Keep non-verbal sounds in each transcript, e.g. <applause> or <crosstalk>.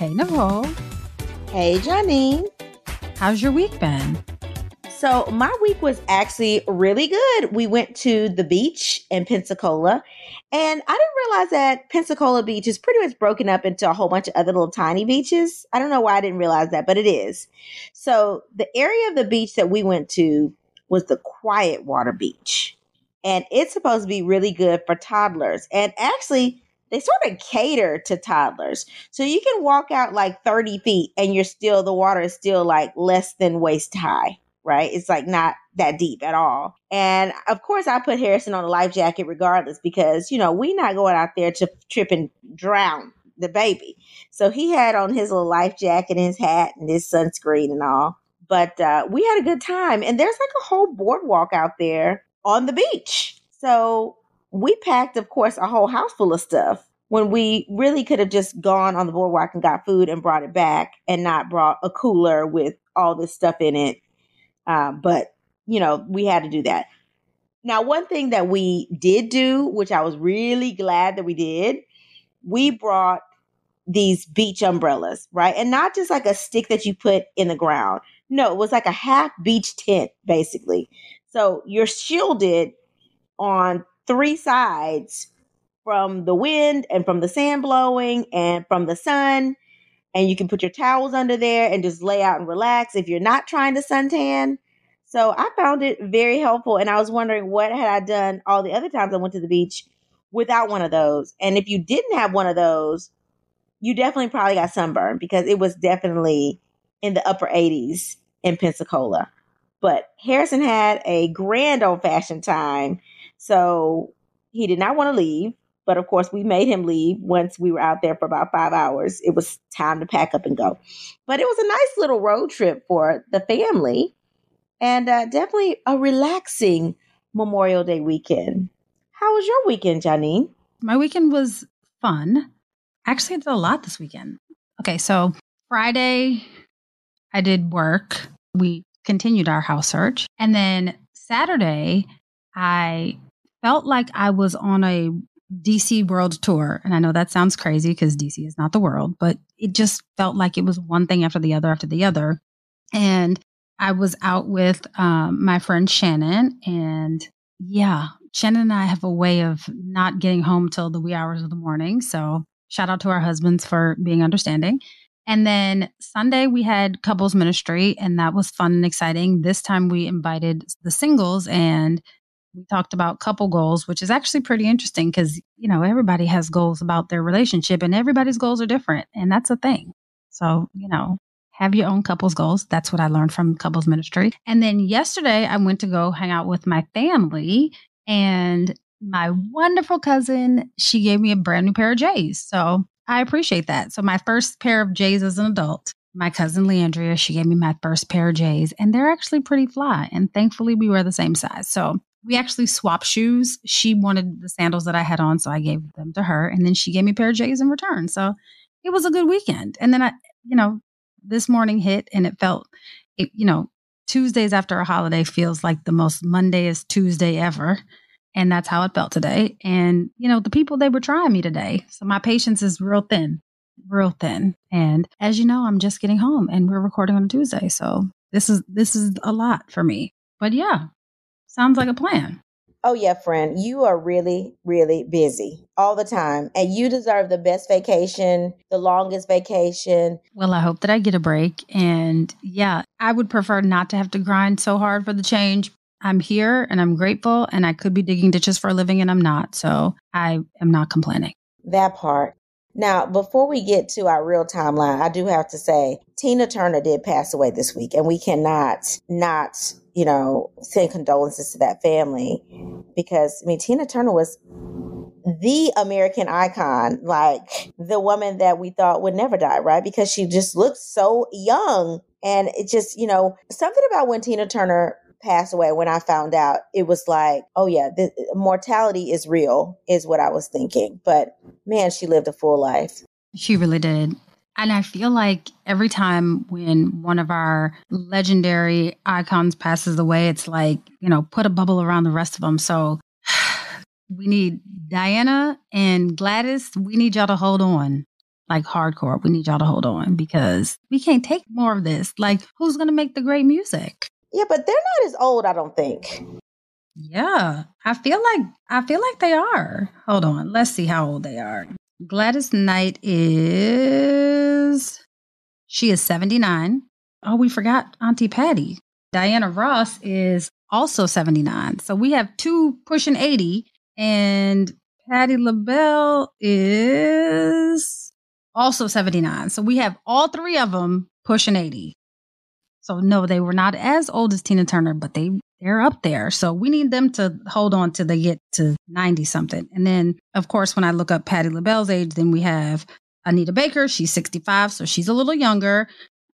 Hey, Nicole. Hey, Janine. How's your week been? So, my week was actually really good. We went to the beach in Pensacola, and I didn't realize that Pensacola Beach is pretty much broken up into a whole bunch of other little tiny beaches. I don't know why I didn't realize that, but it is. So, the area of the beach that we went to was the Quiet Water Beach, and it's supposed to be really good for toddlers. And actually, they sort of cater to toddlers. So you can walk out like 30 feet and you're still, the water is still like less than waist high, right? It's like not that deep at all. And of course, I put Harrison on a life jacket regardless because, you know, we're not going out there to trip and drown the baby. So he had on his little life jacket and his hat and his sunscreen and all. But uh, we had a good time. And there's like a whole boardwalk out there on the beach. So we packed, of course, a whole house full of stuff when we really could have just gone on the boardwalk and got food and brought it back and not brought a cooler with all this stuff in it. Um, but, you know, we had to do that. Now, one thing that we did do, which I was really glad that we did, we brought these beach umbrellas, right? And not just like a stick that you put in the ground. No, it was like a half beach tent, basically. So you're shielded on three sides from the wind and from the sand blowing and from the sun. And you can put your towels under there and just lay out and relax if you're not trying to suntan. So I found it very helpful. And I was wondering what had I done all the other times I went to the beach without one of those. And if you didn't have one of those, you definitely probably got sunburned because it was definitely in the upper 80s in Pensacola. But Harrison had a grand old fashioned time. So he did not want to leave. But of course, we made him leave once we were out there for about five hours. It was time to pack up and go. But it was a nice little road trip for the family and uh, definitely a relaxing Memorial Day weekend. How was your weekend, Janine? My weekend was fun. Actually, I did a lot this weekend. Okay, so Friday, I did work. We continued our house search. And then Saturday, I felt like I was on a DC World Tour. And I know that sounds crazy because DC is not the world, but it just felt like it was one thing after the other after the other. And I was out with um, my friend Shannon. And yeah, Shannon and I have a way of not getting home till the wee hours of the morning. So shout out to our husbands for being understanding. And then Sunday we had couples ministry, and that was fun and exciting. This time we invited the singles and we talked about couple goals, which is actually pretty interesting because, you know, everybody has goals about their relationship and everybody's goals are different. And that's a thing. So, you know, have your own couples goals. That's what I learned from couples ministry. And then yesterday I went to go hang out with my family and my wonderful cousin, she gave me a brand new pair of J's. So I appreciate that. So my first pair of J's as an adult, my cousin Leandria, she gave me my first pair of J's and they're actually pretty fly. And thankfully we wear the same size. So we actually swapped shoes. She wanted the sandals that I had on, so I gave them to her. And then she gave me a pair of J's in return. So it was a good weekend. And then I, you know, this morning hit and it felt, it, you know, Tuesdays after a holiday feels like the most Mondayest Tuesday ever. And that's how it felt today. And, you know, the people, they were trying me today. So my patience is real thin, real thin. And as you know, I'm just getting home and we're recording on a Tuesday. So this is, this is a lot for me. But yeah, sounds like a plan. Oh, yeah, friend, you are really, really busy all the time. And you deserve the best vacation, the longest vacation. Well, I hope that I get a break. And yeah, I would prefer not to have to grind so hard for the change. I'm here and I'm grateful, and I could be digging ditches for a living, and I'm not. So I am not complaining. That part. Now, before we get to our real timeline, I do have to say Tina Turner did pass away this week, and we cannot not you know, send condolences to that family because I mean, Tina Turner was the American icon, like the woman that we thought would never die, right? Because she just looked so young. And it just, you know, something about when Tina Turner passed away, when I found out, it was like, oh yeah, the mortality is real, is what I was thinking. But man, she lived a full life. She really did. And I feel like every time when one of our legendary icons passes away, it's like, you know, put a bubble around the rest of them. So <sighs> we need Diana and Gladys, we need y'all to hold on like hardcore. We need y'all to hold on because we can't take more of this. Like, who's going to make the great music? Yeah, but they're not as old, I don't think. Yeah, I feel like I feel like they are. Hold on, let's see how old they are. Gladys Knight is she is 79. Oh, we forgot Auntie Patty. Diana Ross is also 79. So we have two pushing 80 and Patti LaBelle is also 79. So we have all three of them pushing 80. So no, they were not as old as Tina Turner, but they they're up there. So we need them to hold on till they get to 90 something. And then, of course, when I look up Patti LaBelle's age, then we have Anita Baker. She's 65, so she's a little younger.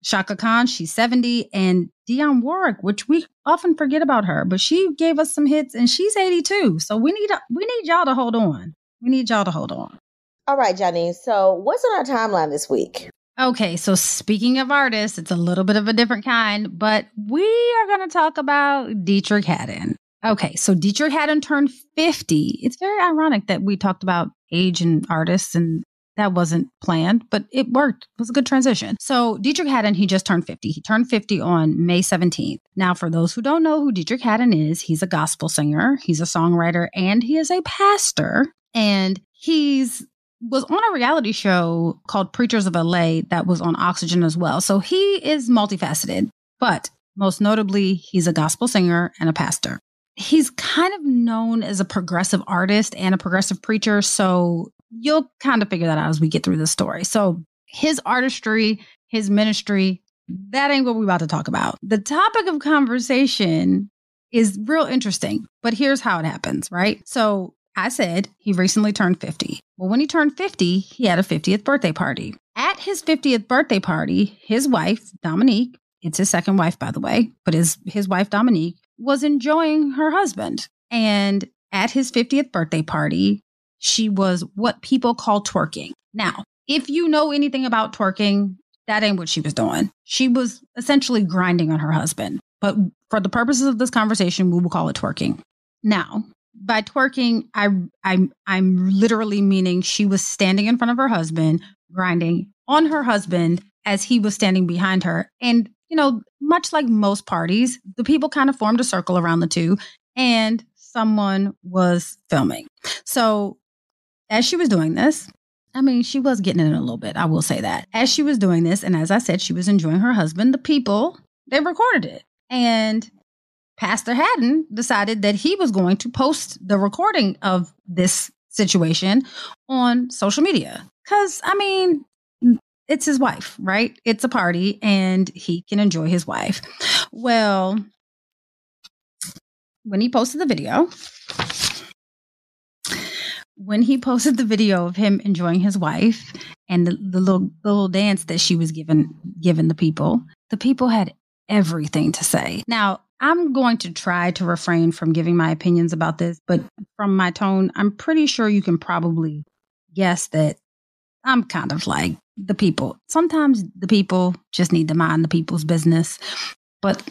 Chaka Khan, she's 70. And Dionne Warwick, which we often forget about her, but she gave us some hits and she's 82. So we need, we need y'all to hold on. We need y'all to hold on. All right, Johnny. So what's on our timeline this week? Okay, so speaking of artists, it's a little bit of a different kind, but we are going to talk about Deitrick Haddon. Okay, so Deitrick Haddon turned 50. It's very ironic that we talked about age and artists and that wasn't planned, but it worked. It was a good transition. So Deitrick Haddon, he just turned 50. He turned 50 on May 17th. Now, for those who don't know who Deitrick Haddon is, he's a gospel singer, he's a songwriter, and he is a pastor. And he's was on a reality show called Preachers of LA that was on Oxygen as well. So he is multifaceted, but most notably, he's a gospel singer and a pastor. He's kind of known as a progressive artist and a progressive preacher. So you'll kind of figure that out as we get through the story. So his artistry, his ministry, that ain't what we're about to talk about. The topic of conversation is real interesting, but here's how it happens, right? So I said he recently turned 50. Well, when he turned 50, he had a 50th birthday party. At his 50th birthday party, his wife, Dominique, it's his second wife, by the way, but his, his wife, Dominique, was enjoying her husband. And at his 50th birthday party, she was what people call twerking. Now, if you know anything about twerking, that ain't what she was doing. She was essentially grinding on her husband. But for the purposes of this conversation, we will call it twerking. Now, by twerking, I I'm I'm literally meaning she was standing in front of her husband, grinding on her husband as he was standing behind her. And, you know, much like most parties, the people kind of formed a circle around the two and someone was filming. So as she was doing this, I mean, she was getting in a little bit. I will say that. As she was doing this, and as I said, she was enjoying her husband, the people, they recorded it. And Pastor Haddon decided that he was going to post the recording of this situation on social media. Because, I mean, it's his wife, right? It's a party and he can enjoy his wife. Well, when he posted the video, when he posted the video of him enjoying his wife and the, the little the little dance that she was giving giving the people, the people had everything to say. Now, I'm going to try to refrain from giving my opinions about this, but from my tone, I'm pretty sure you can probably guess that I'm kind of like the people. Sometimes the people just need to mind the people's business. But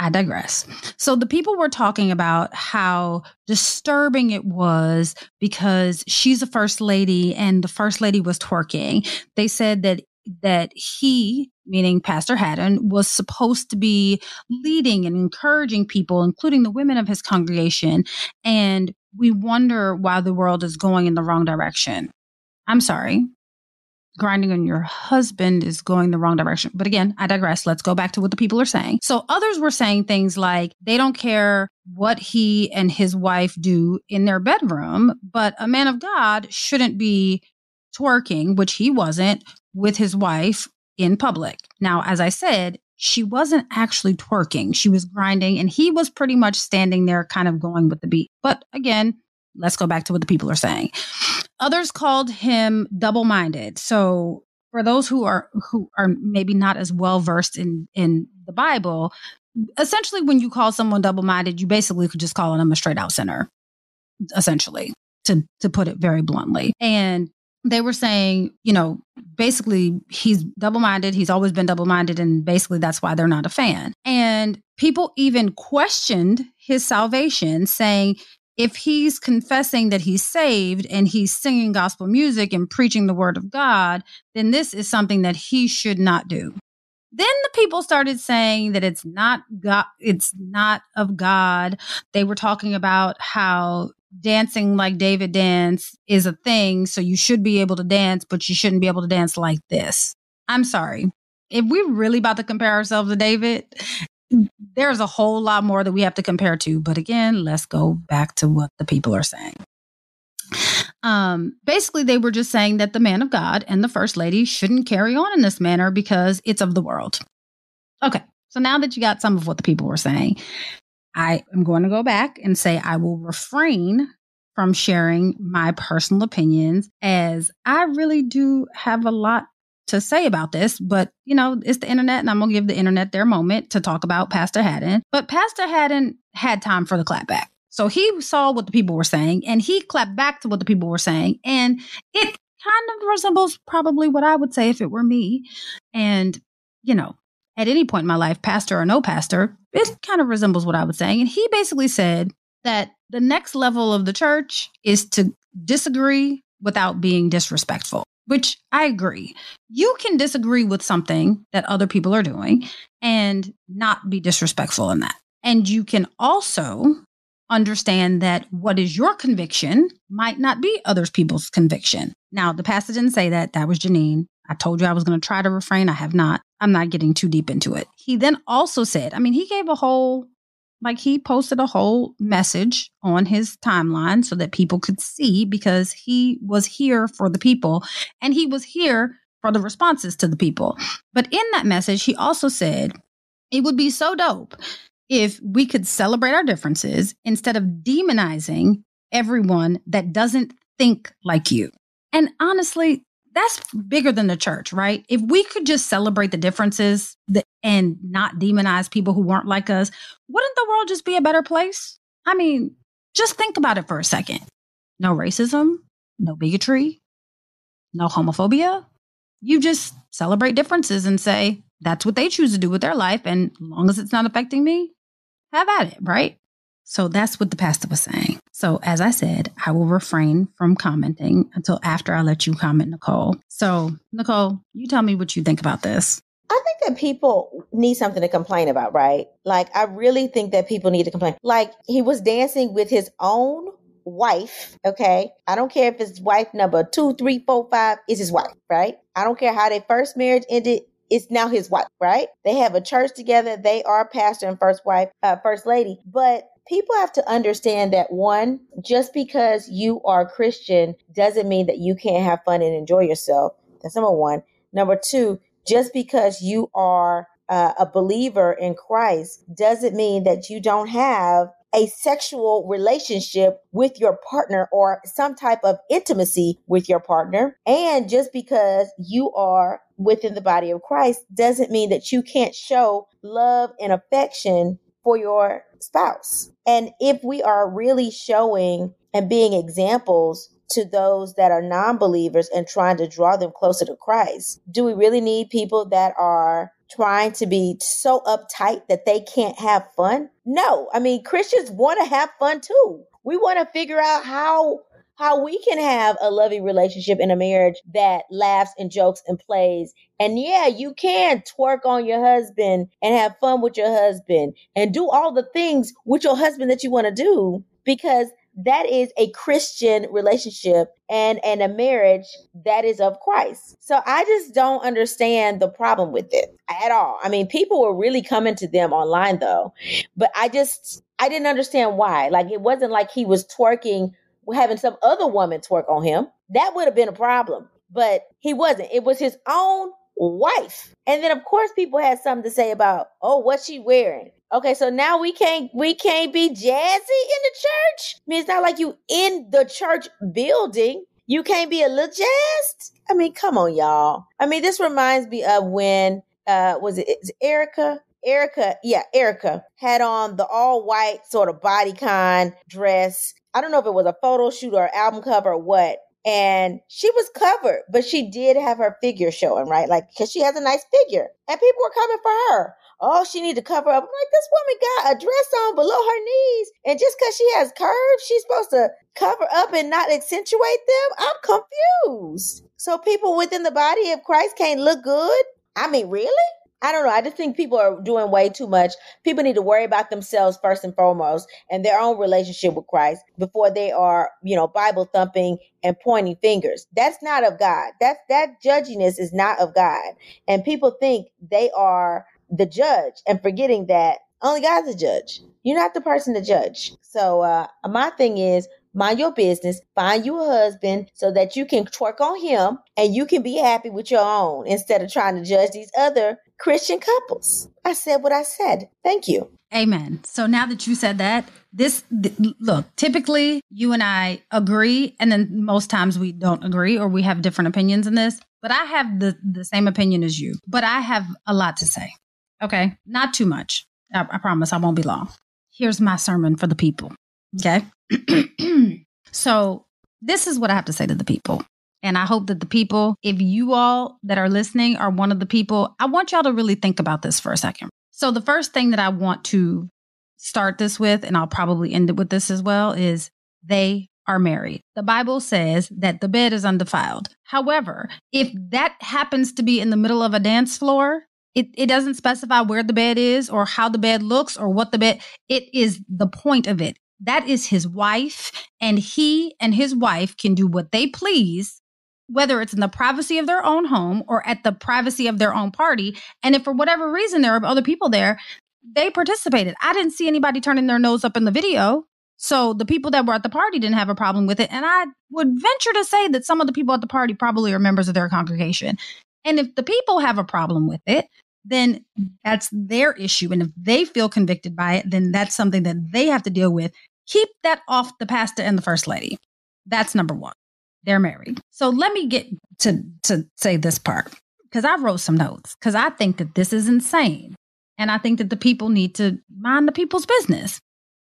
I digress. So the people were talking about how disturbing it was because she's a first lady and the first lady was twerking. They said that that he, meaning Pastor Haddon, was supposed to be leading and encouraging people, including the women of his congregation. And we wonder why the world is going in the wrong direction. I'm sorry grinding on your husband is going the wrong direction. But again, I digress. Let's go back to what the people are saying. So others were saying things like they don't care what he and his wife do in their bedroom, but a man of God shouldn't be twerking, which he wasn't, with his wife in public. Now, as I said, she wasn't actually twerking. She was grinding and he was pretty much standing there kind of going with the beat. But again, let's go back to what the people are saying. Others called him double-minded. So for those who are who are maybe not as well versed in in the Bible, essentially when you call someone double-minded, you basically could just call them a straight out sinner. Essentially, to to put it very bluntly. And they were saying, you know, basically he's double minded. He's always been double minded. And basically that's why they're not a fan. And people even questioned his salvation, saying if he's confessing that he's saved and he's singing gospel music and preaching the word of God, then this is something that he should not do. Then the people started saying that it's not God, it's not of God. They were talking about how dancing like David dance is a thing, so you should be able to dance, but you shouldn't be able to dance like this. I'm sorry. If we're really about to compare ourselves to David, there's a whole lot more that we have to compare to. But again, let's go back to what the people are saying. Um, basically, they were just saying that the man of God and the first lady shouldn't carry on in this manner because it's of the world. Okay, so now that you got some of what the people were saying, I am going to go back and say I will refrain from sharing my personal opinions as I really do have a lot to say about this, but you know, it's the internet and I'm going to give the internet their moment to talk about Pastor Haddon. But Pastor Haddon had time for the clapback. So he saw what the people were saying and he clapped back to what the people were saying. And it kind of resembles probably what I would say if it were me. And, you know, at any point in my life, pastor or no pastor, it kind of resembles what I was saying. And he basically said that the next level of the church is to disagree without being disrespectful which I agree. You can disagree with something that other people are doing and not be disrespectful in that. And you can also understand that what is your conviction might not be other people's conviction. Now, the pastor didn't say that. That was Janine. I told you I was going to try to refrain. I have not. I'm not getting too deep into it. He then also said, I mean, he gave a whole like he posted a whole message on his timeline so that people could see because he was here for the people and he was here for the responses to the people. But in that message, he also said it would be so dope if we could celebrate our differences instead of demonizing everyone that doesn't think like you. And honestly, that's bigger than the church, right? If we could just celebrate the differences and not demonize people who weren't like us, wouldn't the world just be a better place? I mean, just think about it for a second. No racism, no bigotry, no homophobia. You just celebrate differences and say, that's what they choose to do with their life. And as long as it's not affecting me, have at it, right? So that's what the pastor was saying. So, as I said, I will refrain from commenting until after I let you comment, Nicole. So, Nicole, you tell me what you think about this. I think that people need something to complain about, right? Like, I really think that people need to complain. Like, he was dancing with his own wife, okay? I don't care if it's wife number two, three, four, five, is his wife, right? I don't care how their first marriage ended it's now his wife, right? They have a church together. They are pastor and first wife, uh, first lady. But people have to understand that one, just because you are Christian doesn't mean that you can't have fun and enjoy yourself. That's number one. Number two, just because you are uh, a believer in Christ doesn't mean that you don't have a sexual relationship with your partner or some type of intimacy with your partner. And just because you are within the body of Christ doesn't mean that you can't show love and affection for your spouse. And if we are really showing and being examples to those that are non believers and trying to draw them closer to Christ? Do we really need people that are trying to be so uptight that they can't have fun? No. I mean, Christians want to have fun too. We want to figure out how how we can have a loving relationship in a marriage that laughs and jokes and plays. And yeah, you can twerk on your husband and have fun with your husband and do all the things with your husband that you want to do because that is a Christian relationship and and a marriage that is of Christ. So I just don't understand the problem with it at all. I mean, people were really coming to them online though, but I just I didn't understand why. Like it wasn't like he was twerking having some other woman twerk on him. That would have been a problem, but he wasn't. It was his own wife. And then of course people had something to say about, oh, what's she wearing? Okay, so now we can't we can't be jazzy in the church. I mean, it's not like you in the church building. You can't be a little jazzed. I mean, come on, y'all. I mean, this reminds me of when uh was it, Erica? Erica, yeah, Erica had on the all white sort of bodycon dress. I don't know if it was a photo shoot or album cover or what, and she was covered, but she did have her figure showing, right? Like, because she has a nice figure, and people were coming for her. Oh, she need to cover up. I'm like, this woman got a dress on below her knees, and just because she has curves, she's supposed to cover up and not accentuate them. I'm confused. So people within the body of Christ can't look good. I mean, really? I don't know. I just think people are doing way too much. People need to worry about themselves first and foremost and their own relationship with Christ before they are, you know, Bible thumping and pointing fingers. That's not of God. That's that judginess is not of God. And people think they are the judge and forgetting that only God's a judge. You're not the person to judge. So uh my thing is mind your business, find you a husband so that you can twerk on him and you can be happy with your own instead of trying to judge these other Christian couples. I said what I said. Thank you. Amen. So now that you said that, this th- look, typically you and I agree and then most times we don't agree or we have different opinions in this, but I have the the same opinion as you. But I have a lot to say. Okay? Not too much. I, I promise I won't be long. Here's my sermon for the people. Okay? <clears throat> so, this is what I have to say to the people. And I hope that the people, if you all that are listening are one of the people, I want y'all to really think about this for a second. So, the first thing that I want to start this with, and I'll probably end it with this as well, is they are married. The Bible says that the bed is undefiled. However, if that happens to be in the middle of a dance floor, it, it doesn't specify where the bed is or how the bed looks or what the bed it is the point of it that is his wife and he and his wife can do what they please whether it's in the privacy of their own home or at the privacy of their own party. And if for whatever reason there are other people there, they participated. I didn't see anybody turning their nose up in the video. So the people that were at the party didn't have a problem with it. And I would venture to say that some of the people at the party probably are members of their congregation. And if the people have a problem with it, then that's their issue. And if they feel convicted by it, then that's something that they have to deal with. Keep that off the pastor and the first lady. That's number one they're married. So let me get to to say this part because I wrote some notes because I think that this is insane. And I think that the people need to mind the people's business.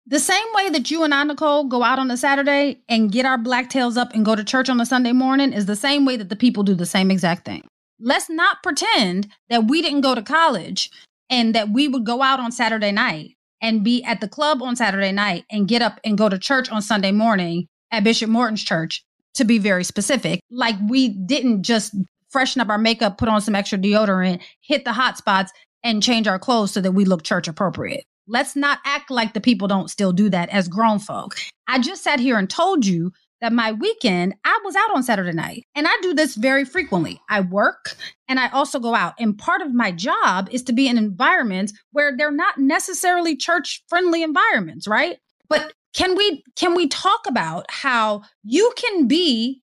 The same way that you and I, Nicole, go out on a Saturday and get our black tails up and go to church on a Sunday morning is the same way that the people do the same exact thing. Let's not pretend that we didn't go to college and that we would go out on Saturday night and be at the club on Saturday night and get up and go to church on Sunday morning at Bishop Morton's church to be very specific. Like we didn't just freshen up our makeup, put on some extra deodorant, hit the hot spots, and change our clothes so that we look church appropriate. Let's not act like the people don't still do that as grown folk. I just sat here and told you that my weekend, I was out on Saturday night. And I do this very frequently. I work and I also go out. And part of my job is to be in environments where they're not necessarily church friendly environments, right? But can we can we talk about how you can be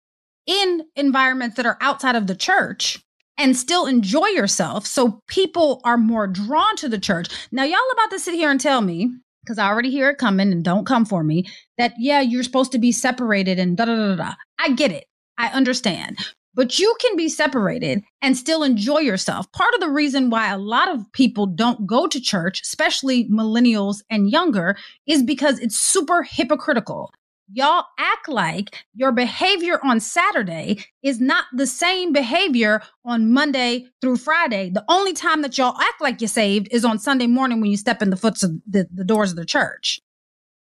in environments that are outside of the church and still enjoy yourself so people are more drawn to the church. Now y'all about to sit here and tell me because I already hear it coming and don't come for me that yeah, you're supposed to be separated and da da da da. I get it. I understand but you can be separated and still enjoy yourself. Part of the reason why a lot of people don't go to church, especially millennials and younger, is because it's super hypocritical. y'all act like your behavior on Saturday is not the same behavior on Monday through Friday. The only time that y'all act like you're saved is on Sunday morning when you step in the foots of the, the doors of the church.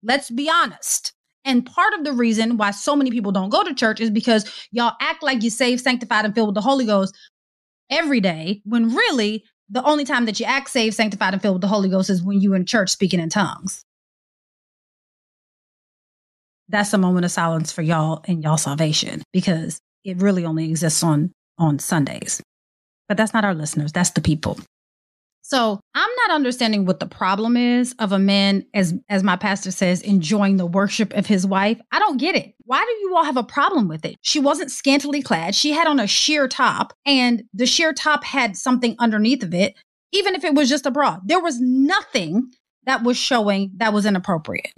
Let's be honest. And part of the reason why so many people don't go to church is because y'all act like you're saved, sanctified, and filled with the Holy Ghost every day, when really the only time that you act saved, sanctified, and filled with the Holy Ghost is when you're in church speaking in tongues that's a moment of silence for y'all and y'all salvation because it really only exists on on Sundays. But that's not our listeners, that's the people. So I'm not understanding what the problem is of a man, as as my pastor says, enjoying the worship of his wife. I don't get it. Why do you all have a problem with it? She wasn't scantily clad. She had on a sheer top, and the sheer top had something underneath of it, even if it was just a bra. There was nothing that was showing that was inappropriate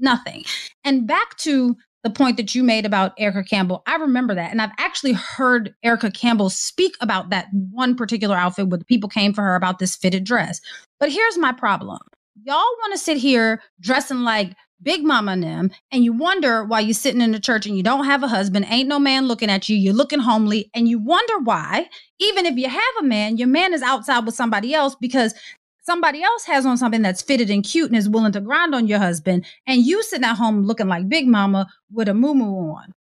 nothing. And back to the point that you made about Erica Campbell, I remember that. And I've actually heard Erica Campbell speak about that one particular outfit where the people came for her about this fitted dress. But here's my problem. Y'all want to sit here dressing like Big Mama and them, and you wonder why you're sitting in the church and you don't have a husband, ain't no man looking at you, you're looking homely, and you wonder why, even if you have a man, your man is outside with somebody else because somebody else has on something that's fitted and cute and is willing to grind on your husband, and you sitting at home looking like Big Mama with a moo on.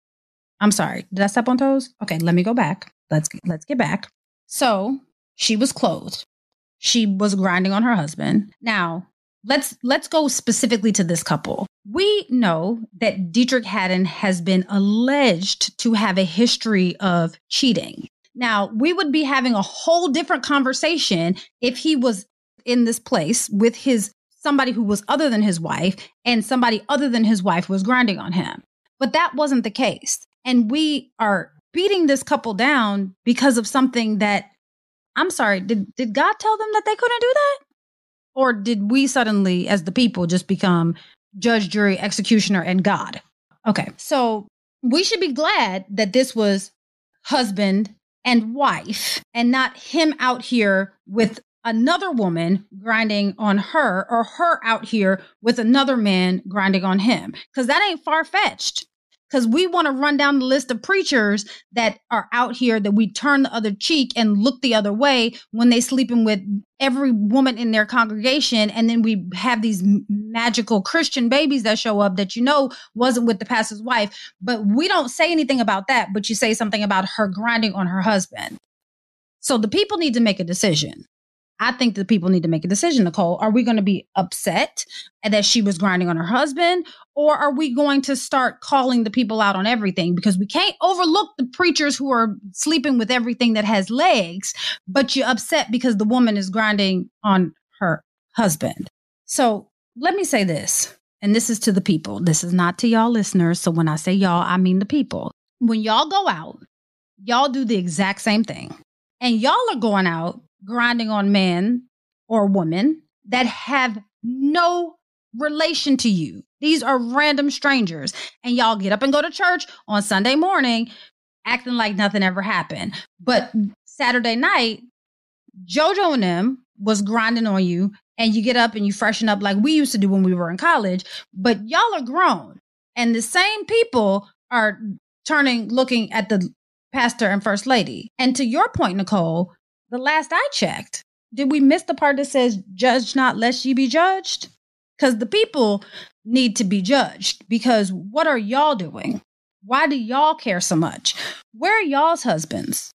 I'm sorry. Did I step on toes? Okay, let me go back. Let's let's get back. So she was clothed. She was grinding on her husband. Now let's let's go specifically to this couple. We know that Deitrick Haddon has been alleged to have a history of cheating. Now, we would be having a whole different conversation if he was in this place with his somebody who was other than his wife and somebody other than his wife was grinding on him. But that wasn't the case. And we are beating this couple down because of something that I'm sorry, did did God tell them that they couldn't do that? Or did we suddenly as the people just become judge, jury, executioner and God? Okay. So we should be glad that this was husband and wife and not him out here with another woman grinding on her or her out here with another man grinding on him. Because that ain't far fetched because we want to run down the list of preachers that are out here that we turn the other cheek and look the other way when they sleeping with every woman in their congregation and then we have these magical christian babies that show up that you know wasn't with the pastor's wife. But we don't say anything about that but you say something about her grinding on her husband. So the people need to make a decision I think that people need to make a decision, Nicole. Are we going to be upset that she was grinding on her husband? Or are we going to start calling the people out on everything? Because we can't overlook the preachers who are sleeping with everything that has legs, but you're upset because the woman is grinding on her husband. So let me say this, and this is to the people. This is not to y'all listeners. So when I say y'all, I mean the people. When y'all go out, y'all do the exact same thing. And y'all are going out grinding on men or women that have no relation to you. These are random strangers. And y'all get up and go to church on Sunday morning acting like nothing ever happened. But Saturday night, JoJo and them was grinding on you and you get up and you freshen up like we used to do when we were in college, but y'all are grown. And the same people are turning looking at the pastor and first lady. And to your point, Nicole, the last I checked. Did we miss the part that says, judge not lest ye be judged? Because the people need to be judged. Because what are y'all doing? Why do y'all care so much? Where are y'all's husbands?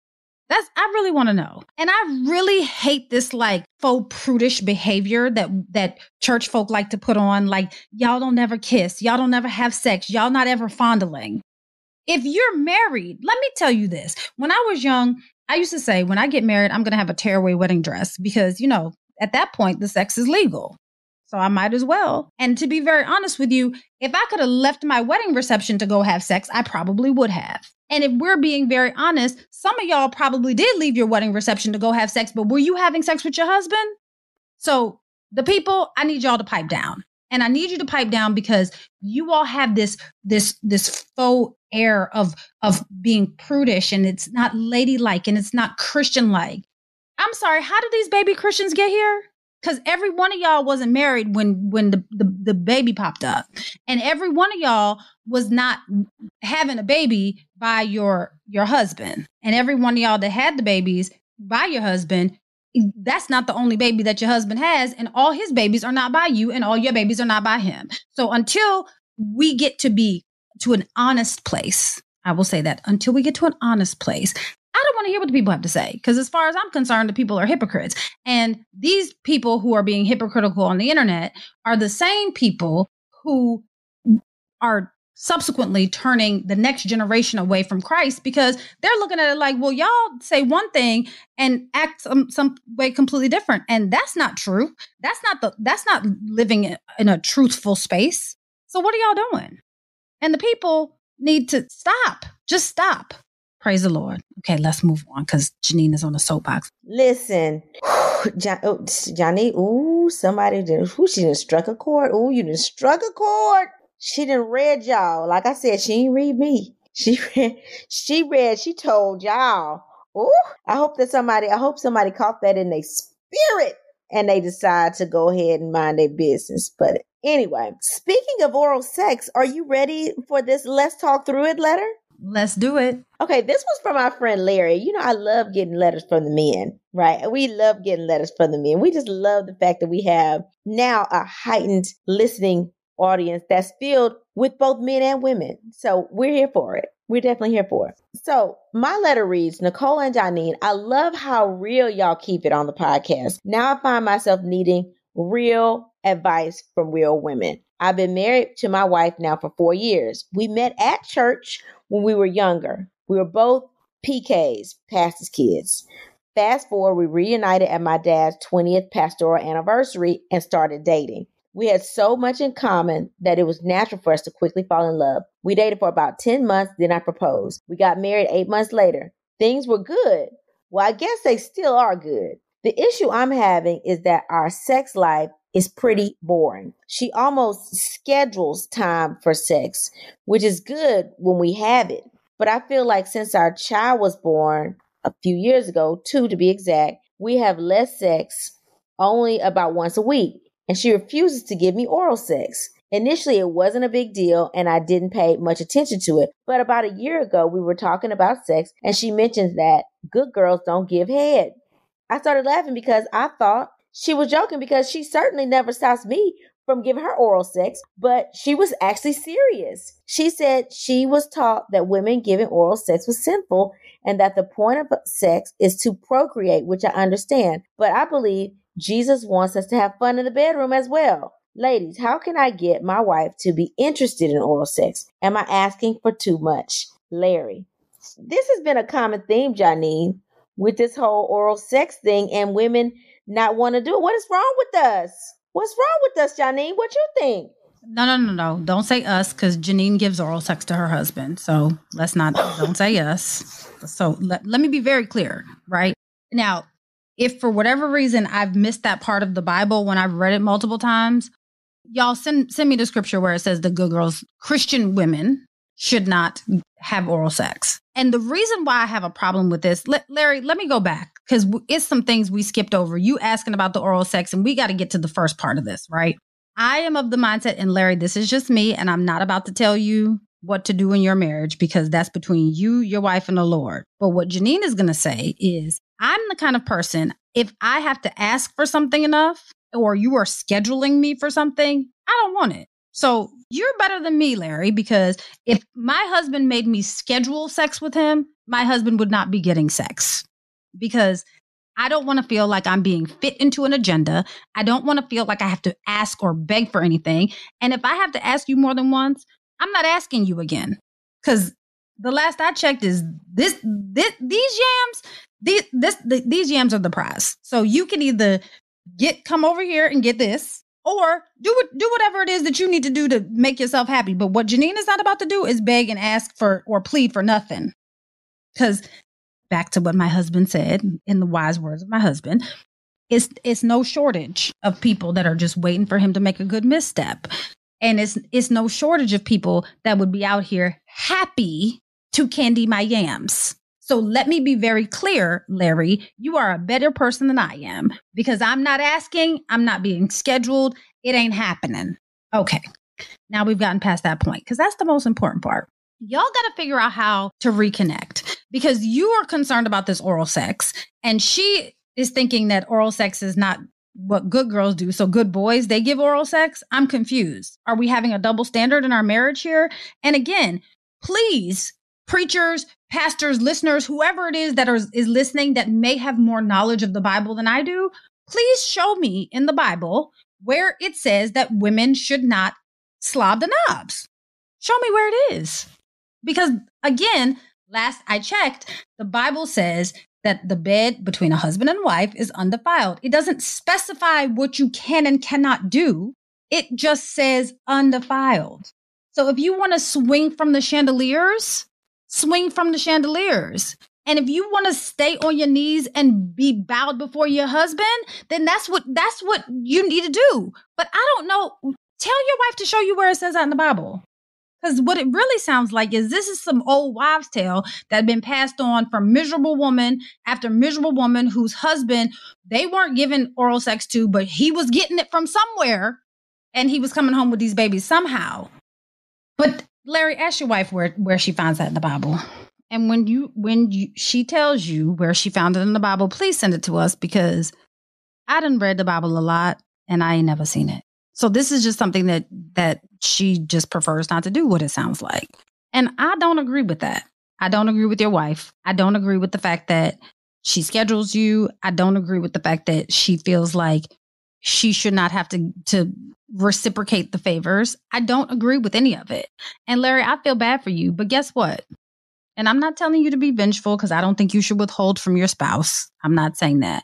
That's I really want to know. And I really hate this like faux prudish behavior that that church folk like to put on like y'all don't never kiss, y'all don't never have sex, y'all not ever fondling. If you're married, let me tell you this. When I was young, I used to say, when I get married, I'm going to have a tearaway wedding dress because, you know, at that point, the sex is legal. So I might as well. And to be very honest with you, if I could have left my wedding reception to go have sex, I probably would have. And if we're being very honest, some of y'all probably did leave your wedding reception to go have sex, but were you having sex with your husband? So the people, I need y'all to pipe down. And I need you to pipe down because you all have this this this faux air of of being prudish and it's not ladylike and it's not Christian like. I'm sorry, how did these baby Christians get here? because every one of y'all wasn't married when when the, the, the baby popped up and every one of y'all was not having a baby by your your husband and every one of y'all that had the babies by your husband that's not the only baby that your husband has and all his babies are not by you and all your babies are not by him so until we get to be to an honest place i will say that until we get to an honest place I don't want to hear what the people have to say because, as far as I'm concerned, the people are hypocrites. And these people who are being hypocritical on the internet are the same people who are subsequently turning the next generation away from Christ because they're looking at it like, well, y'all say one thing and act some, some way completely different. And that's not true. That's not the that's not living in a truthful space. So what are y'all doing? And the people need to stop. Just stop. Praise the Lord. Okay, let's move on because Janine is on the soapbox. Listen, <sighs> John, oh, Johnny, ooh, somebody did, who she didn't struck a chord. Ooh, you didn't struck a chord. She didn't read y'all. Like I said, she didn't read me. She <laughs> read, she read, she told y'all. Ooh, I hope that somebody, I hope somebody caught that in their spirit and they decide to go ahead and mind their business. But anyway, speaking of oral sex, are you ready for this Let's Talk Through It letter? Let's do it. Okay, this was from our friend Larry. You know, I love getting letters from the men, right? We love getting letters from the men. We just love the fact that we have now a heightened listening audience that's filled with both men and women. So we're here for it. We're definitely here for it. So my letter reads, Nicole and Janine, I love how real y'all keep it on the podcast. Now I find myself needing real advice from real women. I've been married to my wife now for four years. We met at church when we were younger. We were both PKs, pastor's kids. Fast forward, we reunited at my dad's 20th pastoral anniversary and started dating. We had so much in common that it was natural for us to quickly fall in love. We dated for about 10 months, then I proposed. We got married eight months later. Things were good. Well, I guess they still are good. The issue I'm having is that our sex life is pretty boring. She almost schedules time for sex, which is good when we have it. But I feel like since our child was born a few years ago, two to be exact, we have less sex only about once a week and she refuses to give me oral sex. Initially, it wasn't a big deal and I didn't pay much attention to it. But about a year ago, we were talking about sex and she mentions that good girls don't give head. I started laughing because I thought she was joking because she certainly never stops me from giving her oral sex, but she was actually serious. She said she was taught that women giving oral sex was sinful and that the point of sex is to procreate, which I understand. But I believe Jesus wants us to have fun in the bedroom as well. Ladies, how can I get my wife to be interested in oral sex? Am I asking for too much? Larry. This has been a common theme, Janine, with this whole oral sex thing and women not want to do it. What is wrong with us? What's wrong with us, Janine? What you think? No, no, no, no. Don't say us because Janine gives oral sex to her husband. So let's not, don't say us. So let, let me be very clear, right? Now, if for whatever reason I've missed that part of the Bible when I've read it multiple times, y'all send send me the scripture where it says the good girls, Christian women should not have oral sex. And the reason why I have a problem with this, Larry, let me go back because it's some things we skipped over. You asking about the oral sex, and we got to get to the first part of this, right? I am of the mindset, and Larry, this is just me, and I'm not about to tell you what to do in your marriage because that's between you, your wife, and the Lord. But what Janine is going to say is, I'm the kind of person, if I have to ask for something enough or you are scheduling me for something, I don't want it. So you're better than me, Larry, because if my husband made me schedule sex with him, my husband would not be getting sex because I don't want to feel like I'm being fit into an agenda. I don't want to feel like I have to ask or beg for anything. And if I have to ask you more than once, I'm not asking you again. Because the last I checked is this, this these yams, these this the, these yams are the prize. So you can either get come over here and get this, or do it, do whatever it is that you need to do to make yourself happy. But what Janine is not about to do is beg and ask for or plead for nothing. Because back to what my husband said in the wise words of my husband, it's it's no shortage of people that are just waiting for him to make a good misstep. And it's it's no shortage of people that would be out here happy to candy my yams. So let me be very clear, Larry, you are a better person than I am because I'm not asking, I'm not being scheduled, it ain't happening. Okay. Now we've gotten past that point because that's the most important part. Y'all got to figure out how to reconnect because you are concerned about this oral sex and she is thinking that oral sex is not what good girls do. So good boys, they give oral sex. I'm confused. Are we having a double standard in our marriage here? And again, please preachers, pastors, listeners, whoever it is that is, is listening that may have more knowledge of the Bible than I do, please show me in the Bible where it says that women should not slob the knobs. Show me where it is. Because again, last I checked, the Bible says that the bed between a husband and wife is undefiled. It doesn't specify what you can and cannot do. It just says undefiled. So if you want to swing from the chandeliers, swing from the chandeliers. And if you want to stay on your knees and be bowed before your husband, then that's what that's what you need to do. But I don't know. Tell your wife to show you where it says that in the Bible. Because what it really sounds like is this is some old wives' tale that had been passed on from miserable woman after miserable woman whose husband they weren't giving oral sex to, but he was getting it from somewhere and he was coming home with these babies somehow. Larry, ask your wife where where she finds that in the Bible. And when you when you, she tells you where she found it in the Bible, please send it to us because I didn't read the Bible a lot and I ain't never seen it. So this is just something that that she just prefers not to do what it sounds like. And I don't agree with that. I don't agree with your wife. I don't agree with the fact that she schedules you. I don't agree with the fact that she feels like she should not have to to reciprocate the favors. I don't agree with any of it. And Larry, I feel bad for you, but guess what? And I'm not telling you to be vengeful because I don't think you should withhold from your spouse. I'm not saying that.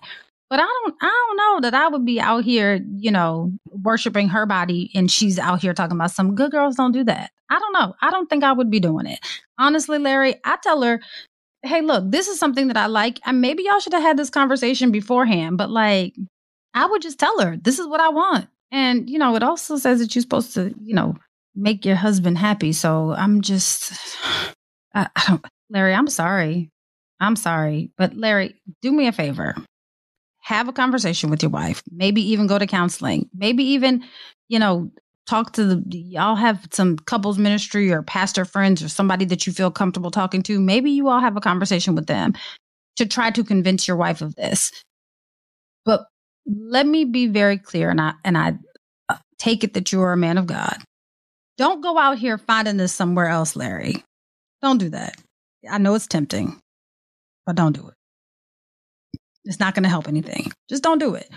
But I don't I don't know that I would be out here, you know, worshiping her body and she's out here talking about some good girls don't do that. I don't know. I don't think I would be doing it. Honestly, Larry, I tell her, "Hey, look, this is something that I like. And maybe y'all should have had this conversation beforehand, but like I would just tell her, this is what I want. And, you know, it also says that you're supposed to, you know, make your husband happy. So I'm just, <sighs> I, I don't, Larry, I'm sorry. I'm sorry. But Larry, do me a favor. Have a conversation with your wife. Maybe even go to counseling. Maybe even, you know, talk to the, y'all have some couples ministry or pastor friends or somebody that you feel comfortable talking to. Maybe you all have a conversation with them to try to convince your wife of this. But let me be very clear, and I and I uh, take it that you are a man of God. Don't go out here finding this somewhere else, Larry. Don't do that. I know it's tempting, but don't do it. It's not going to help anything. Just don't do it.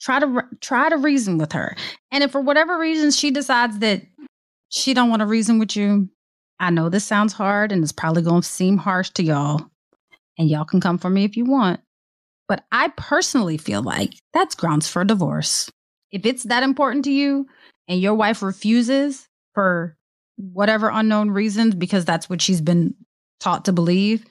Try to try to reason with her, and if for whatever reason she decides that she don't want to reason with you, I know this sounds hard and it's probably going to seem harsh to y'all, and y'all can come for me if you want. But I personally feel like that's grounds for a divorce. If it's that important to you and your wife refuses for whatever unknown reasons, because that's what she's been taught to believe,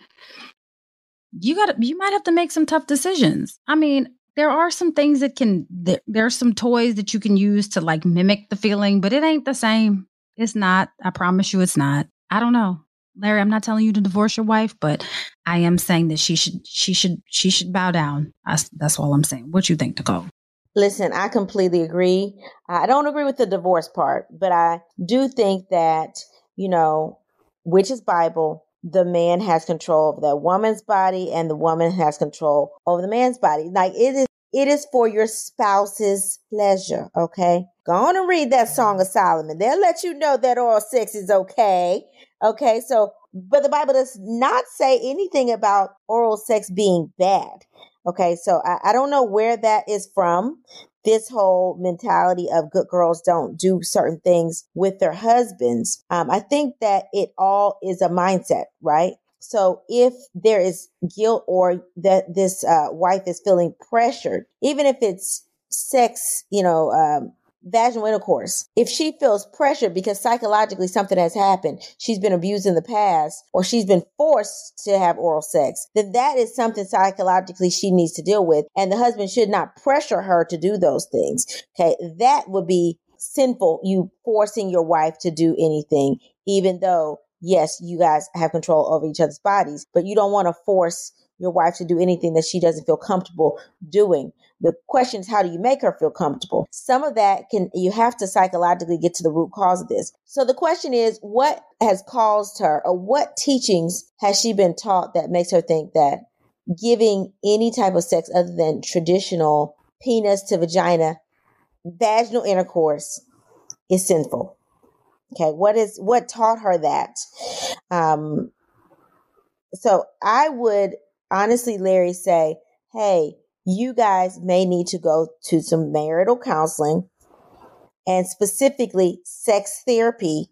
you got you might have to make some tough decisions. I mean, there are some things that can there, there's some toys that you can use to like mimic the feeling, but it ain't the same. It's not. I promise you it's not. I don't know. Larry, I'm not telling you to divorce your wife, but I am saying that she should she should she should bow down. That's, that's all I'm saying. What you think, Nicole? Listen, I completely agree. I don't agree with the divorce part, but I do think that, you know, which is Bible, the man has control of that woman's body and the woman has control over the man's body. Like it is it is for your spouse's pleasure, okay? Go on and read that Song of Solomon. They'll let you know that oral sex is okay. Okay, so, but the Bible does not say anything about oral sex being bad. Okay, so I, I don't know where that is from. This whole mentality of good girls don't do certain things with their husbands. Um, I think that it all is a mindset, right? So if there is guilt or that this uh, wife is feeling pressured, even if it's sex, you know, um, vaginal intercourse, if she feels pressure because psychologically something has happened, she's been abused in the past, or she's been forced to have oral sex, then that is something psychologically she needs to deal with. And the husband should not pressure her to do those things. Okay. That would be sinful, you forcing your wife to do anything, even though yes, you guys have control over each other's bodies, but you don't want to force your wife to do anything that she doesn't feel comfortable doing. The question is, how do you make her feel comfortable? Some of that can, you have to psychologically get to the root cause of this. So the question is, what has caused her or what teachings has she been taught that makes her think that giving any type of sex other than traditional penis to vagina, vaginal intercourse is sinful? Okay. What is, what taught her that? Um, so I would honestly, Larry, say, hey, you guys may need to go to some marital counseling and specifically sex therapy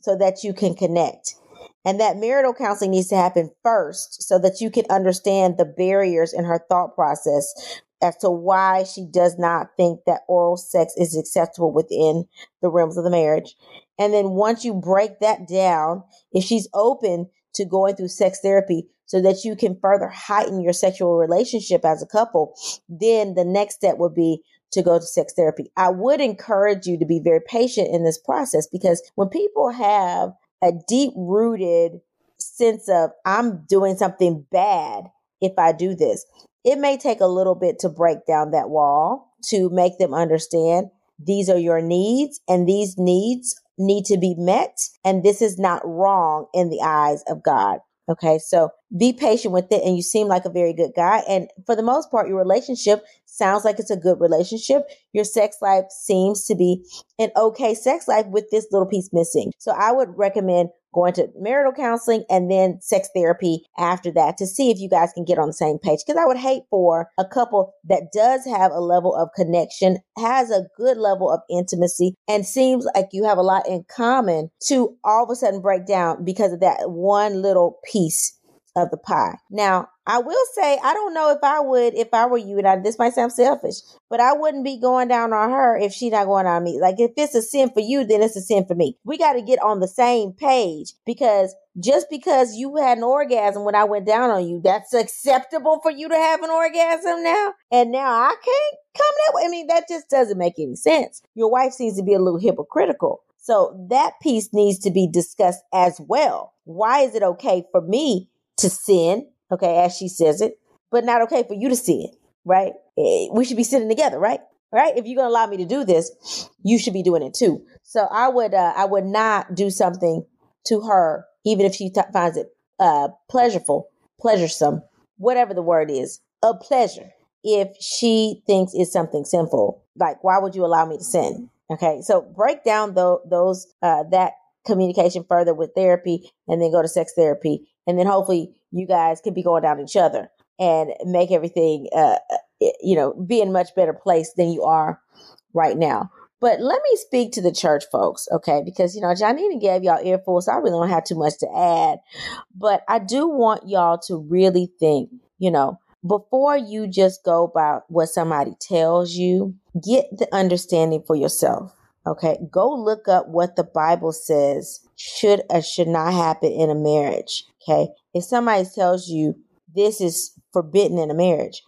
so that you can connect. And that marital counseling needs to happen first so that you can understand the barriers in her thought process as to why she does not think that oral sex is acceptable within the realms of the marriage. And then once you break that down, if she's open to going through sex therapy so that you can further heighten your sexual relationship as a couple, then the next step would be to go to sex therapy. I would encourage you to be very patient in this process because when people have a deep rooted sense of I'm doing something bad if I do this, it may take a little bit to break down that wall to make them understand these are your needs and these needs need to be met. And this is not wrong in the eyes of God. Okay. So be patient with it. And you seem like a very good guy. And for the most part, your relationship sounds like it's a good relationship. Your sex life seems to be an okay sex life with this little piece missing. So I would recommend going to marital counseling and then sex therapy after that to see if you guys can get on the same page. Because I would hate for a couple that does have a level of connection, has a good level of intimacy, and seems like you have a lot in common to all of a sudden break down because of that one little piece of the pie. Now, I will say, I don't know if I would, if I were you, and I, this might sound selfish, but I wouldn't be going down on her if she's not going on me. Like, if it's a sin for you, then it's a sin for me. We got to get on the same page because just because you had an orgasm when I went down on you, that's acceptable for you to have an orgasm now? And now I can't come that way. I mean, that just doesn't make any sense. Your wife seems to be a little hypocritical. So that piece needs to be discussed as well. Why is it okay for me to sin, okay, as she says it, but not okay for you to sin, right? Eh, we should be sitting together, right? Right? If you're gonna allow me to do this, you should be doing it too. So I would, uh, I would not do something to her, even if she t- finds it uh, pleasureful, pleasuresome, whatever the word is, a pleasure. If she thinks it's something sinful, like why would you allow me to sin? Okay, so break down the, those uh, that communication further with therapy, and then go to sex therapy. And then hopefully you guys can be going down each other and make everything uh, uh you know be in much better place than you are right now. But let me speak to the church folks okay? Because you know janine gave y'all earful so i really don't have too much to add. But i do want y'all to really think you know before you just go about what somebody tells you get the understanding for yourself okay go look up what the bible says should or should not happen in a marriage Okay. If somebody tells you this is forbidden in a marriage,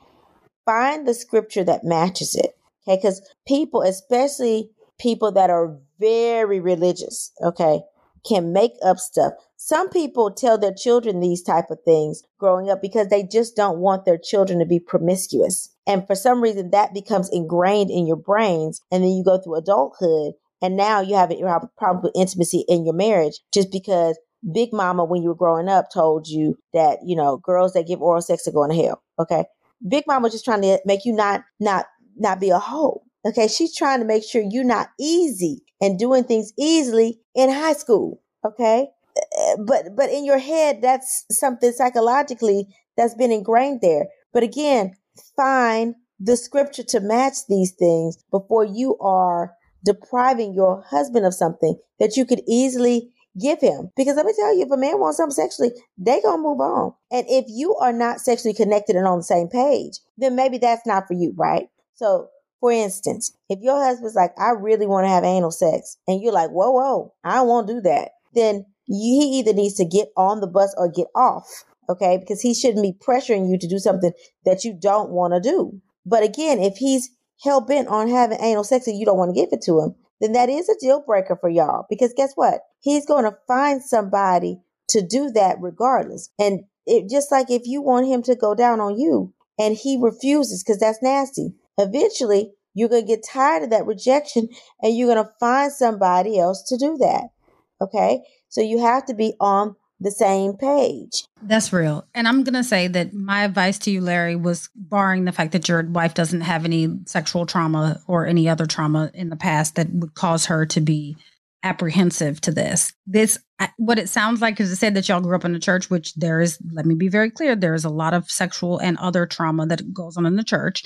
find the scripture that matches it. Okay. Because people, especially people that are very religious, okay, can make up stuff. Some people tell their children these type of things growing up because they just don't want their children to be promiscuous. And for some reason that becomes ingrained in your brains. And then you go through adulthood and now you have a problem with intimacy in your marriage just because Big Mama, when you were growing up, told you that you know girls that give oral sex are going to hell. Okay, Big Mama just trying to make you not not not be a hoe. Okay, she's trying to make sure you're not easy and doing things easily in high school. Okay, eh, but but in your head, that's something psychologically that's been ingrained there. But again, find the scripture to match these things before you are depriving your husband of something that you could easily give him. Because let me tell you, if a man wants something sexually, they gonna move on. And if you are not sexually connected and on the same page, then maybe that's not for you, right? So for instance, if your husband's like, I really want to have anal sex, and you're like, whoa, whoa, I won't do that, then he either needs to get on the bus or get off, okay? Because he shouldn't be pressuring you to do something that you don't want to do. But again, if he's hell bent on having anal sex and you don't want to give it to him, then that is a deal breaker for y'all. Because guess what? He's going to find somebody to do that regardless. And it just like if you want him to go down on you and he refuses because that's nasty. Eventually, you're going to get tired of that rejection and you're going to find somebody else to do that. Okay. So you have to be on the same page. That's real. And I'm going to say that my advice to you, Larry, was barring the fact that your wife doesn't have any sexual trauma or any other trauma in the past that would cause her to be apprehensive to this. This, what it sounds like is it said that y'all grew up in a church, which there is, let me be very clear, there is a lot of sexual and other trauma that goes on in the church.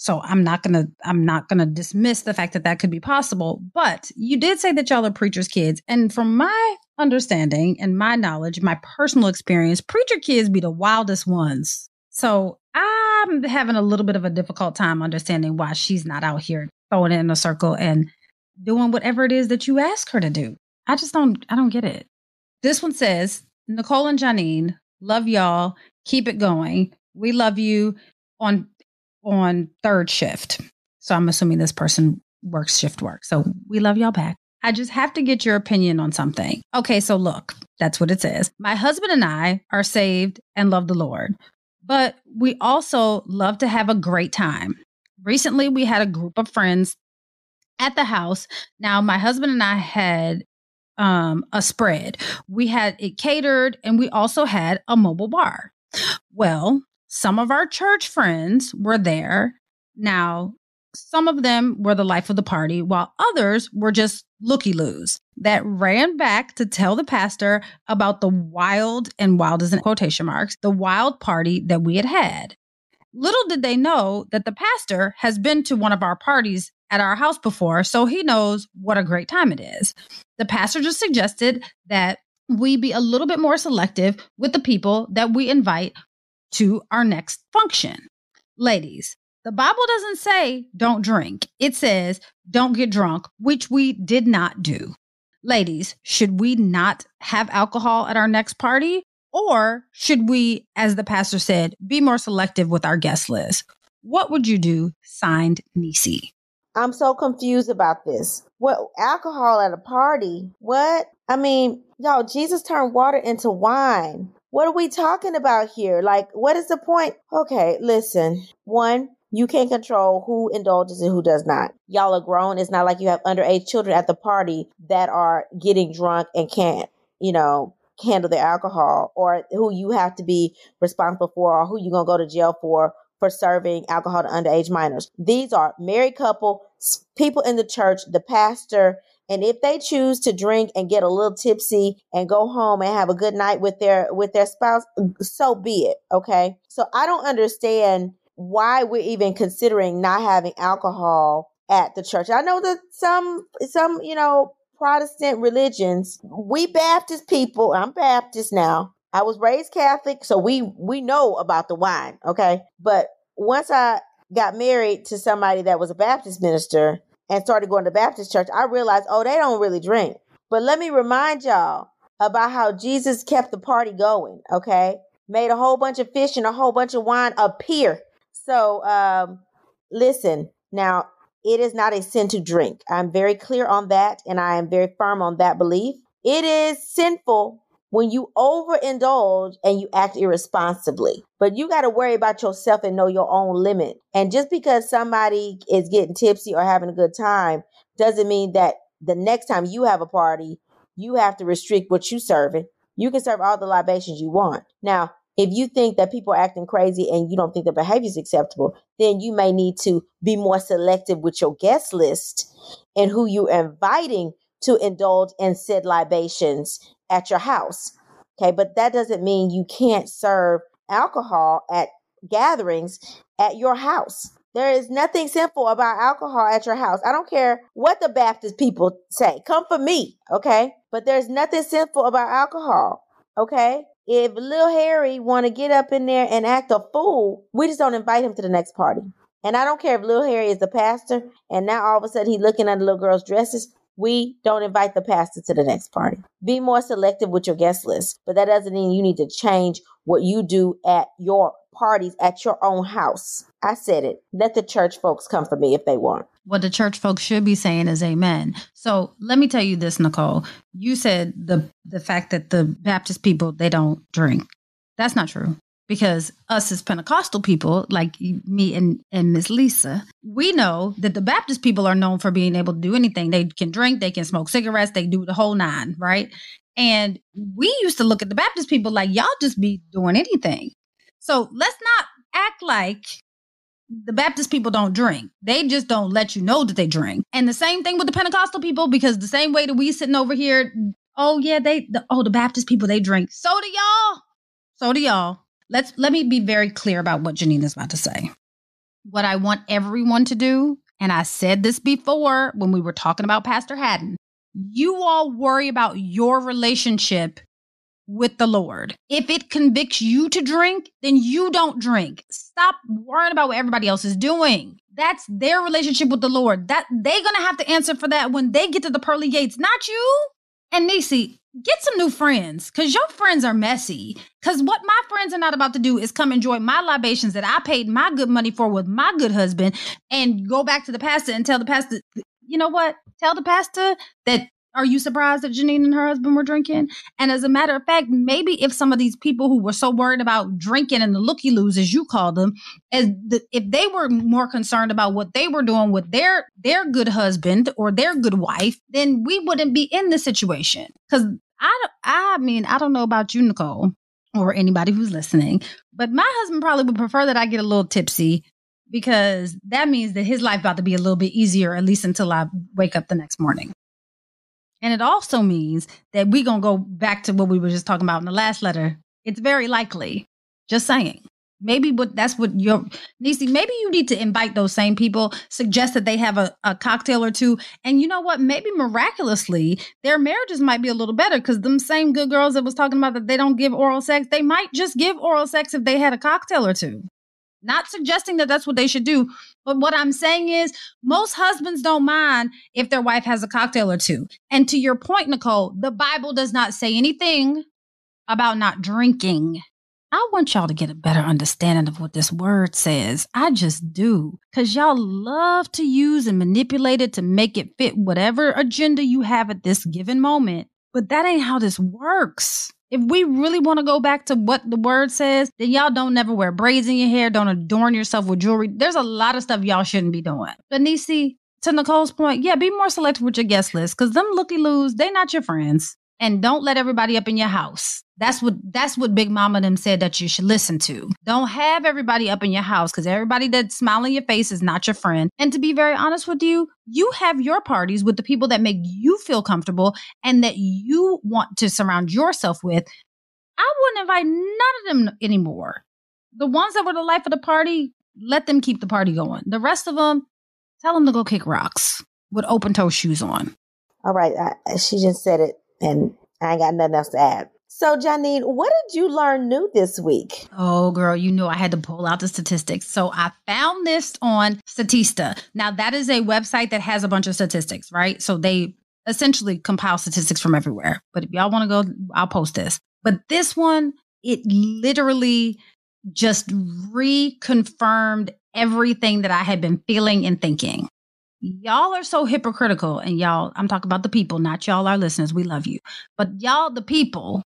So I'm not going to I'm not going to dismiss the fact that that could be possible, but you did say that y'all are preachers kids and from my understanding and my knowledge, my personal experience, preacher kids be the wildest ones. So I'm having a little bit of a difficult time understanding why she's not out here throwing it in a circle and doing whatever it is that you ask her to do. I just don't I don't get it. This one says, Nicole and Janine, love y'all. Keep it going. We love you on on third shift. So I'm assuming this person works shift work. So we love y'all back. I just have to get your opinion on something. Okay, so look, that's what it says. My husband and I are saved and love the Lord, but we also love to have a great time. Recently, we had a group of friends at the house. Now, my husband and I had um, a spread. We had it catered and we also had a mobile bar. Well, some of our church friends were there. Now, some of them were the life of the party, while others were just looky loos that ran back to tell the pastor about the wild, and wild is in quotation marks, the wild party that we had had. Little did they know that the pastor has been to one of our parties at our house before, so he knows what a great time it is. The pastor just suggested that we be a little bit more selective with the people that we invite to our next function. Ladies, the Bible doesn't say don't drink, it says don't get drunk, which we did not do. Ladies, should we not have alcohol at our next party? Or should we, as the pastor said, be more selective with our guest list? What would you do? Signed, Nisi. I'm so confused about this. What alcohol at a party? What? I mean, y'all, Jesus turned water into wine. What are we talking about here? Like, what is the point? Okay, listen. One, you can't control who indulges and who does not. Y'all are grown. It's not like you have underage children at the party that are getting drunk and can't, you know, handle their alcohol or who you have to be responsible for or who you're going to go to jail for for serving alcohol to underage minors. These are married couple, people in the church, the pastor, and if they choose to drink and get a little tipsy and go home and have a good night with their with their spouse, so be it. Okay. So I don't understand why we're even considering not having alcohol at the church. I know that some some, you know, Protestant religions, we Baptist people, I'm Baptist now. I was raised Catholic, so we we know about the wine, okay? But once I got married to somebody that was a Baptist minister, and started going to Baptist church, I realized, oh, they don't really drink. But let me remind y'all about how Jesus kept the party going, okay? Made a whole bunch of fish and a whole bunch of wine appear. So, um, listen, now it is not a sin to drink. I'm very clear on that, and I am very firm on that belief. It is sinful when you overindulge and you act irresponsibly. But you got to worry about yourself and know your own limit. And just because somebody is getting tipsy or having a good time doesn't mean that the next time you have a party, you have to restrict what you serving. You can serve all the libations you want. Now, if you think that people are acting crazy and you don't think the behavior is acceptable, then you may need to be more selective with your guest list and who you're inviting to indulge in said libations at your house. Okay, but that doesn't mean you can't serve alcohol at gatherings at your house. There is nothing sinful about alcohol at your house. I don't care what the Baptist people say. Come for me, okay? But there's nothing sinful about alcohol, okay? If little Harry want to get up in there and act a fool, we just don't invite him to the next party. And I don't care if little Harry is the pastor and now all of a sudden he's looking at the little girls' dresses we don't invite the pastor to the next party. Be more selective with your guest list, but that doesn't mean you need to change what you do at your parties at your own house. I said it. Let the church folks come for me if they want. what the church folks should be saying is amen. So let me tell you this, Nicole. You said the the fact that the Baptist people they don't drink. That's not true because us as Pentecostal people, like me and, and Miss Lisa, we know that the Baptist people are known for being able to do anything. They can drink, they can smoke cigarettes, they do the whole nine, right? And we used to look at the Baptist people like y'all just be doing anything. So let's not act like the Baptist people don't drink. They just don't let you know that they drink. And the same thing with the Pentecostal people, because the same way that we sitting over here, oh yeah, they the, oh the Baptist people they drink. So do y'all. So do y'all. Let's let me be very clear about what Janine's about to say. What I want everyone to do, and I said this before when we were talking about Pastor Haddon, you all worry about your relationship with the Lord. If it convicts you to drink, then you don't drink. Stop worrying about what everybody else is doing. That's their relationship with the Lord. That they're gonna have to answer for that when they get to the pearly gates, not you. And Nisi, get some new friends because your friends are messy. Because what my friends are not about to do is come enjoy my libations that I paid my good money for with my good husband and go back to the pastor and tell the pastor, you know what? Tell the pastor that are you surprised that Janine and her husband were drinking? And as a matter of fact, maybe if some of these people who were so worried about drinking and the looky loos, as you call them, as the, if they were more concerned about what they were doing with their their good husband or their good wife, then we wouldn't be in this situation. Because I I mean I don't know about you, Nicole, or anybody who's listening, but my husband probably would prefer that I get a little tipsy because that means that his life about to be a little bit easier, at least until I wake up the next morning. And it also means that we're going to go back to what we were just talking about in the last letter. It's very likely, just saying. Maybe what that's what your Nisi, maybe you need to invite those same people, suggest that they have a, a cocktail or two. And you know what? Maybe miraculously, their marriages might be a little better because them same good girls that was talking about that they don't give oral sex, they might just give oral sex if they had a cocktail or two. Not suggesting that that's what they should do, but what I'm saying is most husbands don't mind if their wife has a cocktail or two. And to your point, Nicole, the Bible does not say anything about not drinking. I want y'all to get a better understanding of what this word says. I just do. Because y'all love to use and manipulate it to make it fit whatever agenda you have at this given moment. But that ain't how this works. If we really want to go back to what the word says, then y'all don't never wear braids in your hair, don't adorn yourself with jewelry. There's a lot of stuff y'all shouldn't be doing. But Nisi, to Nicole's point, yeah, be more selective with your guest list because them looky loos, they not your friends and don't let everybody up in your house. That's what that's what Big Mama them said that you should listen to. Don't have everybody up in your house because everybody that smile in your face is not your friend. And to be very honest with you, you have your parties with the people that make you feel comfortable and that you want to surround yourself with. I wouldn't invite none of them anymore. The ones that were the life of the party, let them keep the party going. The rest of them, tell them to go kick rocks with open toe shoes on. All right, I, she just said it and I ain't got nothing else to add. So, Janine, what did you learn new this week? Oh, girl, you know I had to pull out the statistics. So, I found this on Statista. Now, that is a website that has a bunch of statistics, right? So, they essentially compile statistics from everywhere. But if y'all want to go, I'll post this. But this one, it literally just reconfirmed everything that I had been feeling and thinking. Y'all are so hypocritical, and y'all, I'm talking about the people, not y'all, our listeners. We love you. But y'all, the people,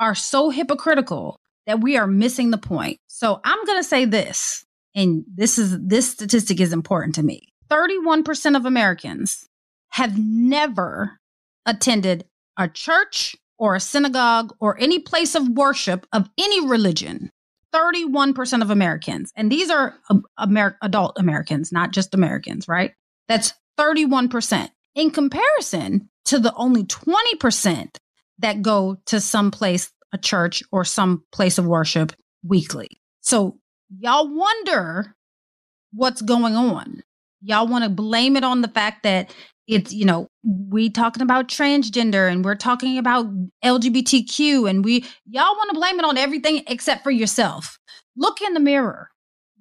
are so hypocritical that we are missing the point. So I'm going to say this, and this is this statistic is important to me. 31% of Americans have never attended a church or a synagogue or any place of worship of any religion. 31% of Americans. And these are um, Amer- adult Americans, not just Americans, right? That's 31%. In comparison to the only 20% that go to some place, a church or some place of worship weekly. So y'all wonder what's going on. Y'all want to blame it on the fact that it's, you know, we talking about transgender and we're talking about LGBTQ and we y'all want to blame it on everything except for yourself. Look in the mirror.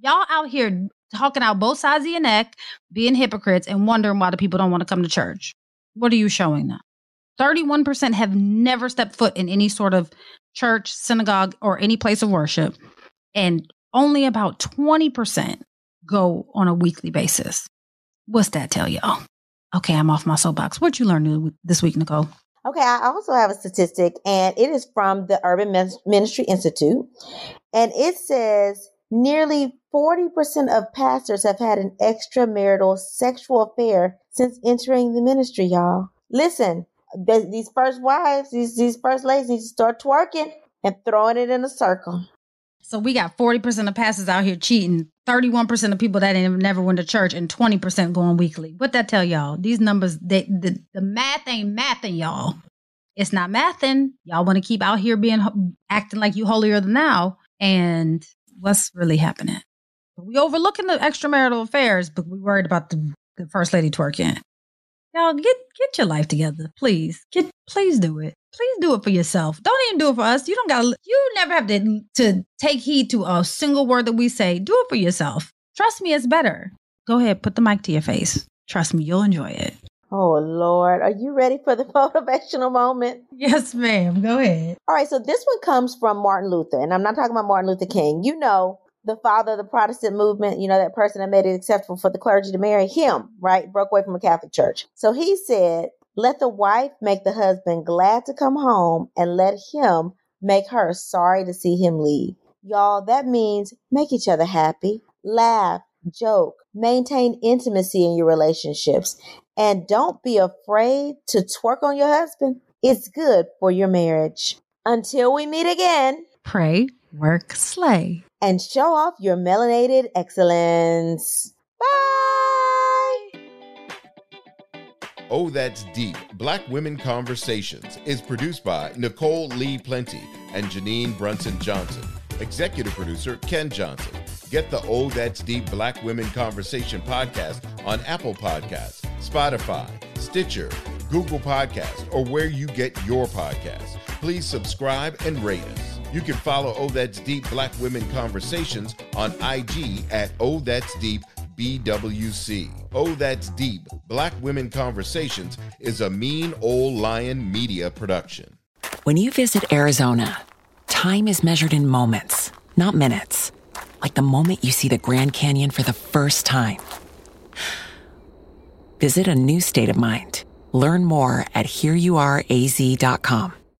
Y'all out here talking out both sides of your neck, being hypocrites, and wondering why the people don't want to come to church. What are you showing them? 31% have never stepped foot in any sort of church, synagogue, or any place of worship. And only about 20% go on a weekly basis. What's that tell y'all? Okay, I'm off my soapbox. What'd you learn this week, Nicole? Okay, I also have a statistic, and it is from the Urban Ministry Institute. And it says nearly 40% of pastors have had an extramarital sexual affair since entering the ministry, y'all. Listen, these first wives, these, these first ladies need to start twerking and throwing it in a circle. So we got 40% of pastors out here cheating, 31% of people that never went to church, and 20% going weekly. What that tell y'all? These numbers, they, the, the math ain't mathing, y'all. It's not mathing. Y'all want to keep out here being acting like you holier than thou. And what's really happening? We overlooking the extramarital affairs, but we worried about the, the first lady twerking. Y'all get get your life together, please. Get please do it. Please do it for yourself. Don't even do it for us. You don't got to. You never have to to take heed to a single word that we say. Do it for yourself. Trust me, it's better. Go ahead, put the mic to your face. Trust me, you'll enjoy it. Oh Lord, are you ready for the <laughs> motivational moment? Yes, ma'am. Go ahead. All right, so this one comes from Martin Luther, and I'm not talking about Martin Luther King. You know, the father of the Protestant movement, you know, that person that made it acceptable for the clergy to marry him, right? Broke away from a Catholic church. So he said, let the wife make the husband glad to come home and let him make her sorry to see him leave. Y'all, that means make each other happy, laugh, joke, maintain intimacy in your relationships, and don't be afraid to twerk on your husband. It's good for your marriage. Until we meet again, pray, work, slay and show off your melanated excellence. Bye! Oh, That's Deep Black Women Conversations is produced by Nicole Lee Plenty and Janine Brunson Johnson. Executive producer Ken Johnson. Get the Oh That's Deep Black Women Conversation podcast on Apple Podcasts, Spotify, Stitcher, Google Podcast, or where you get your podcasts. Please subscribe and rate us. You can follow Oh That's Deep Black Women Conversations on IG at Oh That's Deep BWC. Oh That's Deep Black Women Conversations is a mean old lion media production. When you visit Arizona, time is measured in moments, not minutes. Like the moment you see the Grand Canyon for the first time. Visit a new state of mind. Learn more at hereyouareaz.com.